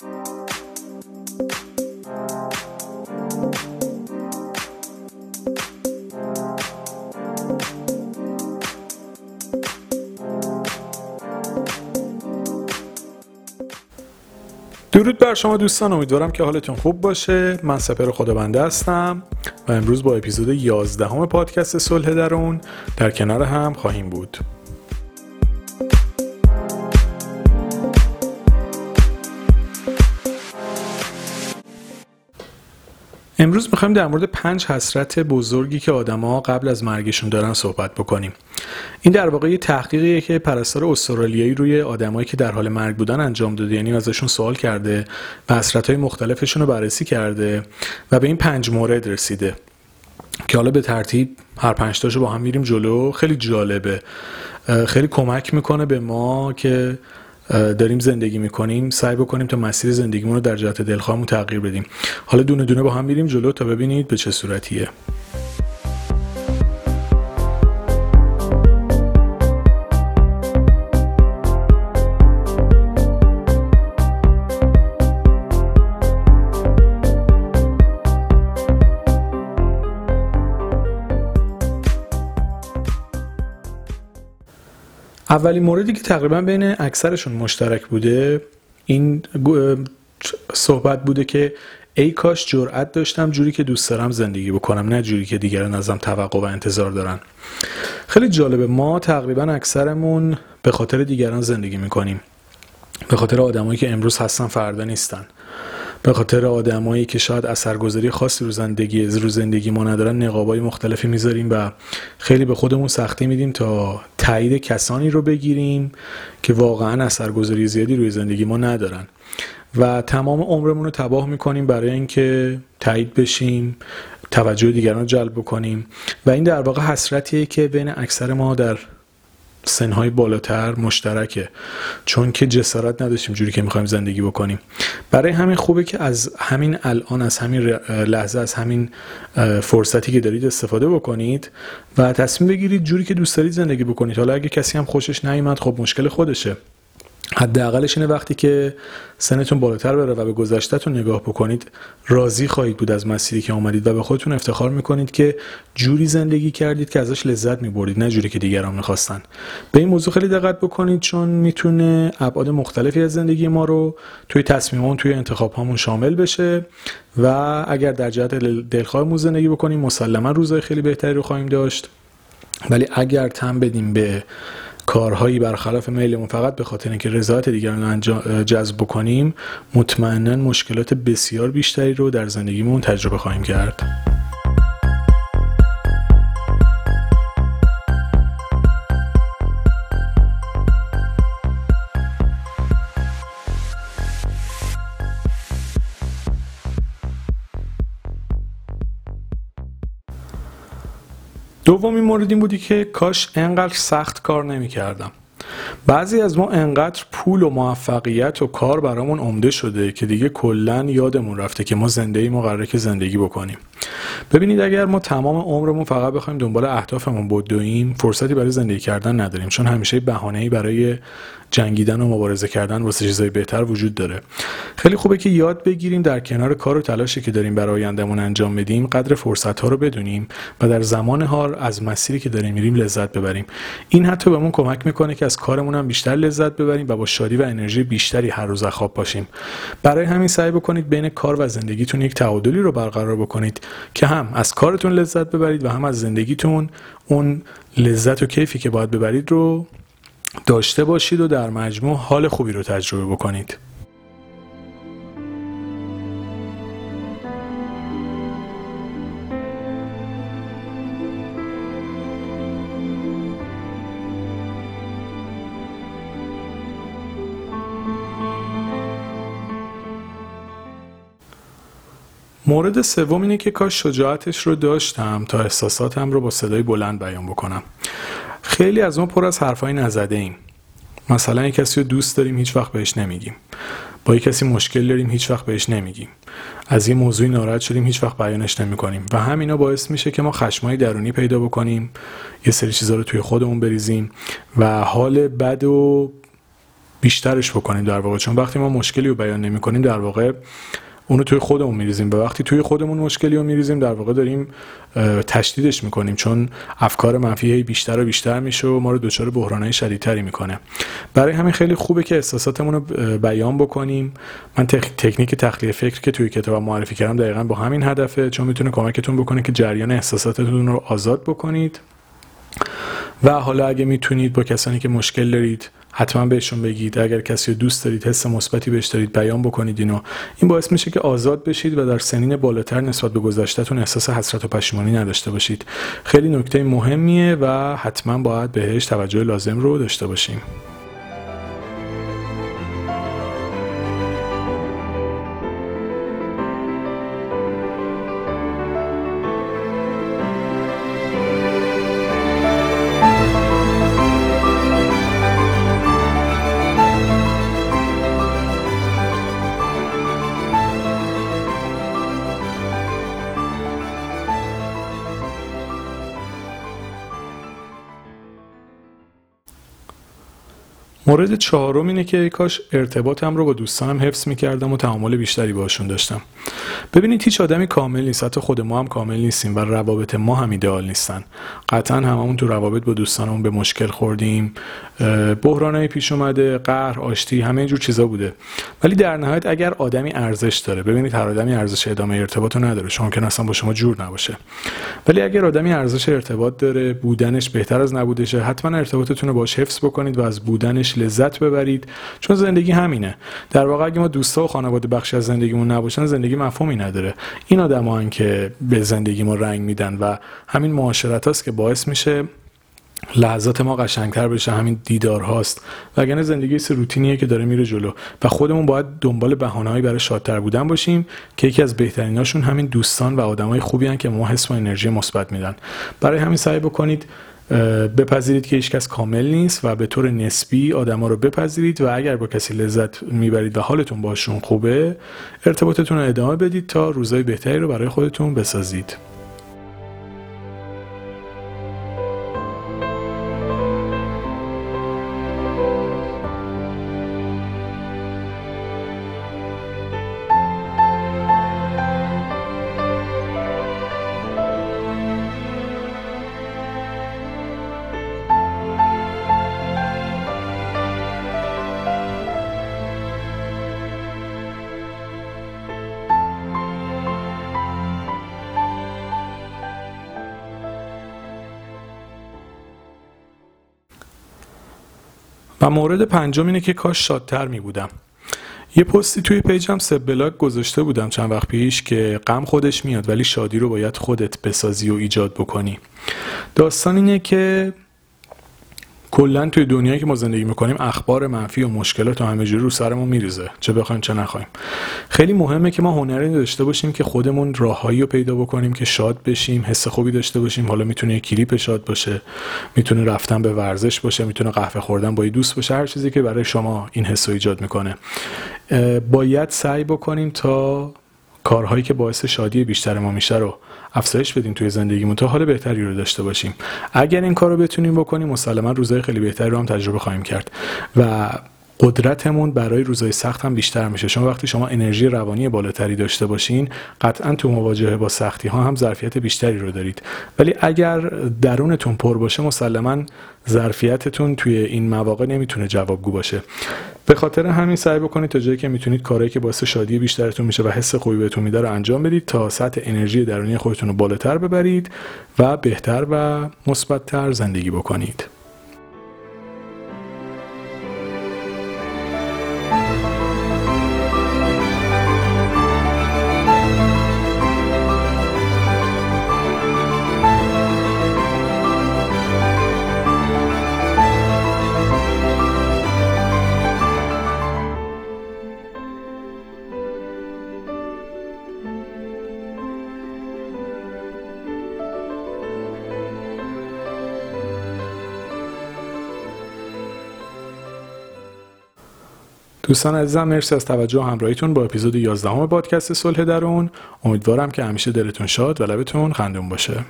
درود بر شما دوستان امیدوارم که حالتون خوب باشه. من سپر خدابنده هستم و امروز با اپیزود 11 همه پادکست صلح درون در کنار هم خواهیم بود. امروز می‌خوایم در مورد پنج حسرت بزرگی که آدما قبل از مرگشون دارن صحبت بکنیم. این در واقع یه تحقیقیه که پرستار استرالیایی روی آدمایی که در حال مرگ بودن انجام داده یعنی ازشون سوال کرده و حسرت های مختلفشون رو بررسی کرده و به این پنج مورد رسیده. که حالا به ترتیب هر پنج تاشو با هم میریم جلو. خیلی جالبه. خیلی کمک می‌کنه به ما که داریم زندگی می‌کنیم سعی بکنیم تا مسیر زندگیمون رو در جهت دلخواهمون تغییر بدیم. حالا دونه دونه با هم میریم جلو تا ببینید به چه صورتیه. اولین موردی که تقریبا بین اکثرشون مشترک بوده این صحبت بوده که ای کاش جرأت داشتم جوری که دوست دارم زندگی بکنم نه جوری که دیگران ازم توقع و انتظار دارن. خیلی جالبه ما تقریبا اکثرمون به خاطر دیگران زندگی می‌کنیم. به خاطر آدمایی که امروز هستن فردا نیستن. به خاطر آدمایی که شاید اثرگذاری خاصی رو زندگی رو زندگی ما ندارن نقابای مختلفی می‌ذاریم و خیلی به خودمون سختی میدیم تا تایید کسانی رو بگیریم که واقعا اثرگذاری زیادی روی زندگی ما ندارن. و تمام عمرمون رو تباه می‌کنیم برای اینکه تایید بشیم توجه دیگران رو جلب بکنیم. و این در واقع حسرتیه که بین اکثر ما در سنهای بالاتر مشترکه. چون که جسارت نداشتیم جوری که می‌خوایم زندگی بکنیم. برای همین خوبه که از همین الان از همین لحظه از همین فرصتی که دارید استفاده بکنید و تصمیم بگیرید جوری که دوست دارید زندگی بکنید. حالا اگه کسی هم خوشش نیومد خب مشکل خودشه. حداقلش اینه وقتی که سنتون بالاتر بره و به گذشتهتون نگاه بکنید راضی خواهید بود از مسیری که آمدید و به خودتون افتخار می‌کنید که جوری زندگی کردید که ازش لذت می‌برید نه جوری که دیگران می‌خواستن. به این موضوع خیلی دقت بکنید چون می‌تونه ابعاد مختلفی از زندگی ما رو توی تصمیمون توی انتخاب هامون شامل بشه و اگر در جهت دلخواهمون زندگی بکنیم مسلما روزای خیلی بهتری رو خواهیم داشت. ولی اگر تم بدیم به کارهایی برخلاف میلمون فقط به خاطر اینکه رضایت دیگران جذب بکنیم مطمئنا مشکلات بسیار بیشتری رو در زندگیمون تجربه خواهیم کرد. دومین مورد این بودی که کاش انقدر سخت کار نمی کردم. بعضی از ما انقدر پول و موفقیت و کار برامون عمده شده که دیگه کلا یادمون رفته که ما زنده ای ما قراره که زندگی بکنیم ببینید اگر ما تمام عمرمون فقط بخوایم دنبال اهدافمون بدویم فرصتی برای زندگی کردن نداریم چون همیشه بهانه‌ای برای جنگیدن و مبارزه کردن واسه چیزای بهتر وجود داره. خیلی خوبه که یاد بگیریم در کنار کار و تلاشی که داریم برای آیندهمون انجام بدیم قدر فرصت ها رو بدونیم و در زمان حال از مسیری که داریم میریم لذت ببریم. این حتی بهمون کمک می‌کنه که از کارمون هم بیشتر لذت ببریم و با شادی و انرژی بیشتری هر روز خواب باشیم. برای همین سعی بکنید بین کار و زندگیتون یک تعادلی رو برقرار بکنید. که هم از کارتون لذت ببرید و هم از زندگیتون اون لذت و کیفی که باید ببرید رو داشته باشید و در مجموع حال خوبی رو تجربه بکنید. مورد سوم اینه که کاش شجاعتش رو داشتم تا احساساتم رو با صدای بلند بیان بکنم. خیلی از ما پر از حرفای نزده ایم. مثلا یک کسی رو دوست داریم هیچ وقت بهش نمیگیم. با یک کسی مشکل داریم هیچ وقت بهش نمیگیم. از یه موضوعی ناراحت شدیم هیچ وقت بیانش نمی‌کنیم. و همینا باعث میشه که ما خشمای درونی پیدا بکنیم یه سری چیزا رو توی خودمون بریزیم و حال بد و بیشترش بکنیم در واقع. چون وقتی ما مشکلی رو بیان نمی کنیم در واقع اونو توی خودمون میریزیم. و وقتی توی خودمون مشکلی رو میریزیم در واقع داریم تشدیدش می‌کنیم. چون افکار منفی بیشتر و بیشتر میشه و ما رو دچار بحرانهای شدیدتری می‌کنه. برای همین خیلی خوبه که احساساتمون رو بیان بکنیم. من تکنیک تخلیه فکر که توی کتاب معرفی کردم دقیقا با همین هدفه. چون می‌تونه کمکتون بکنه که جریان احساساتتون رو آزاد بکنید. و حالا اگه می‌تونید با کسانی که مشکل دارید حتما بهشون بگید. اگر کسی رو دوست دارید حس مثبتی بهش دارید بیان بکنید اینو. این باعث میشه که آزاد بشید و در سنین بالاتر نسبت به گذشتهتون احساس حسرت و پشیمانی نداشته باشید. خیلی نکته مهمیه و حتما باید بهش توجه لازم رو داشته باشیم. مورد چهارم اینه که کاش ارتباطم رو با دوستانم حفظ می‌کردم و تعامل بیشتری باشون داشتم. ببینید هیچ آدمی کامل نیست حتی خود ما هم کامل نیستیم و روابط ما هم ایدئال نیستن. قطعا هممون تو روابط با دوستانمون به مشکل خوردیم. بحرانای پیش اومده قهر آشتی همه جور چیزا بوده. ولی در نهایت اگر آدمی ارزش داره ببینید هر آدمی ارزش ادامه ارتباط رو نداره شما که اصلا با شما جور نباشه. ولی اگر آدمی ارزش ارتباط داره بودنش بهتر از نبودشه حتما ارتباطتون رو باش حفظ بکنید و از بودنش لذت ببرید. چون زندگی همینه. در واقع اگه ما دوستا و خانواده بخشی از زندگیمون نباشن زندگی مفهومی نداره. این آدمایی که به زندگی ما رنگ میدن و همین معاشرت هاست که باعث میشه لحظات ما قشنگتر بشه همین دیدار هاست. وگرنه زندگی سه روتینیه که داره میره جلو. و خودمون باید دنبال بهانه‌ای برای شادتر بودن باشیم که یکی از بهتریناشون همین دوستان و آدمای خوبی هن که ما حس و انرژی مثبت میدن. برای همین سعی بکنید بپذیرید که هیچکس کامل نیست و به طور نسبی آدما رو بپذیرید و اگر با کسی لذت می‌برید و حالتون باشون خوبه ارتباطتون رو ادامه بدید تا روزای بهتری رو برای خودتون بسازید. و مورد پنجم اینه که کاش شادتر می بودم. یه پستی توی پیجم سب بلاگ گذاشته بودم چند وقت پیش که غم خودش میاد ولی شادی رو باید خودت بسازی و ایجاد بکنی. داستان اینه که کلا توی دنیایی که ما زندگی می‌کنیم اخبار منفی و مشکلات و همه جوری رو سرمون میریزه. چه بخوایم چه نخوایم. خیلی مهمه که ما هنری داشته باشیم که خودمون راههایی رو پیدا بکنیم که شاد بشیم حس خوبی داشته باشیم. حالا می‌تونه کلیپ شاد باشه می‌تونه رفتن به ورزش باشه می‌تونه قهوه خوردن با دوست باشه هر چیزی که برای شما این حس رو ایجاد می‌کنه. باید سعی بکنیم تا کارهایی که باعث شادی بیشتر ما میشه رو افزایش بدیم توی زندگیمون تا حال بهتری رو داشته باشیم. اگر این کار رو بتونیم بکنیم مسلما روزهای خیلی بهتری رو هم تجربه خواهیم کرد و قدرتمون برای روزهای سخت هم بیشتر میشه. شما وقتی شما انرژی روانی بالاتری داشته باشین قطعا تو مواجهه با سختی ها هم ظرفیت بیشتری رو دارید. ولی اگر درونتون پر باشه مسلما ظرفیتتون توی این مواقع نمی‌تونه جوابگو باشه. به خاطر همین سعی بکنید تا جایی که می‌تونید کارهایی که باعث شادی بیشترتون میشه و حس خوبی بهتون میده رو انجام بدید تا سطح انرژی درونی خودتون رو بالاتر ببرید و بهتر و مثبتتر زندگی بکنید. دوستان عزیزم مرسی از توجه و همراهیتون با اپیزود 11 پادکست صلح درون. امیدوارم که همیشه دلتون شاد و لبتون خندون باشه.